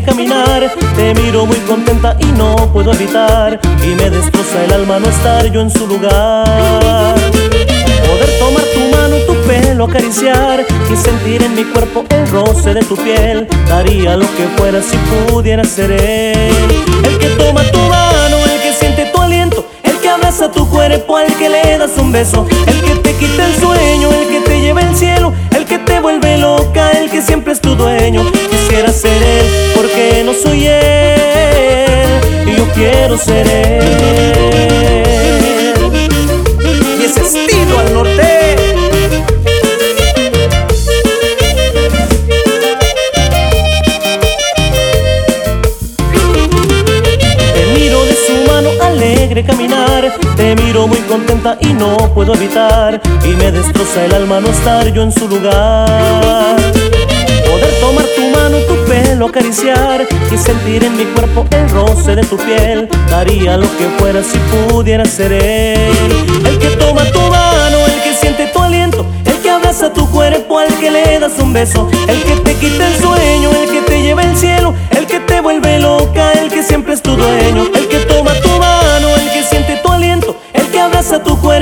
caminar. Te miro muy contenta y no puedo evitar. Y me destroza el alma no estar yo en su lugar acariciar Y sentir en mi cuerpo el roce de tu piel. Daría lo que fuera si pudiera ser él. El que toma tu mano, el que siente tu aliento El que abraza tu cuerpo, al que le das un beso El que te quita el sueño, el que te lleva al cielo El que te vuelve loca, el que siempre es tu dueño. Quisiera ser él porque no soy él y yo quiero ser él. Alegre caminar, te miro muy contenta y no puedo evitar y me destroza el alma no estar yo en su lugar. Poder tomar tu mano y tu pelo acariciar y sentir en mi cuerpo el roce de tu piel. Daría lo que fuera si pudiera ser él. El que toma tu mano, el que siente tu aliento, el que abraza tu cuerpo, al que le das un beso, el que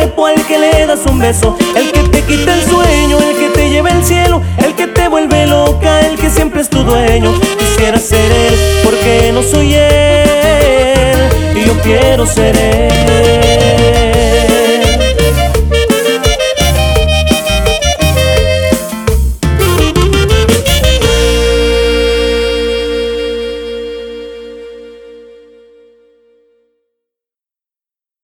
cuerpo, al que le das un beso, el que te quita el sueño, el que te lleva al cielo, el que te vuelve loca, el que siempre es tu dueño. Quisiera ser él porque no soy él y yo quiero ser él.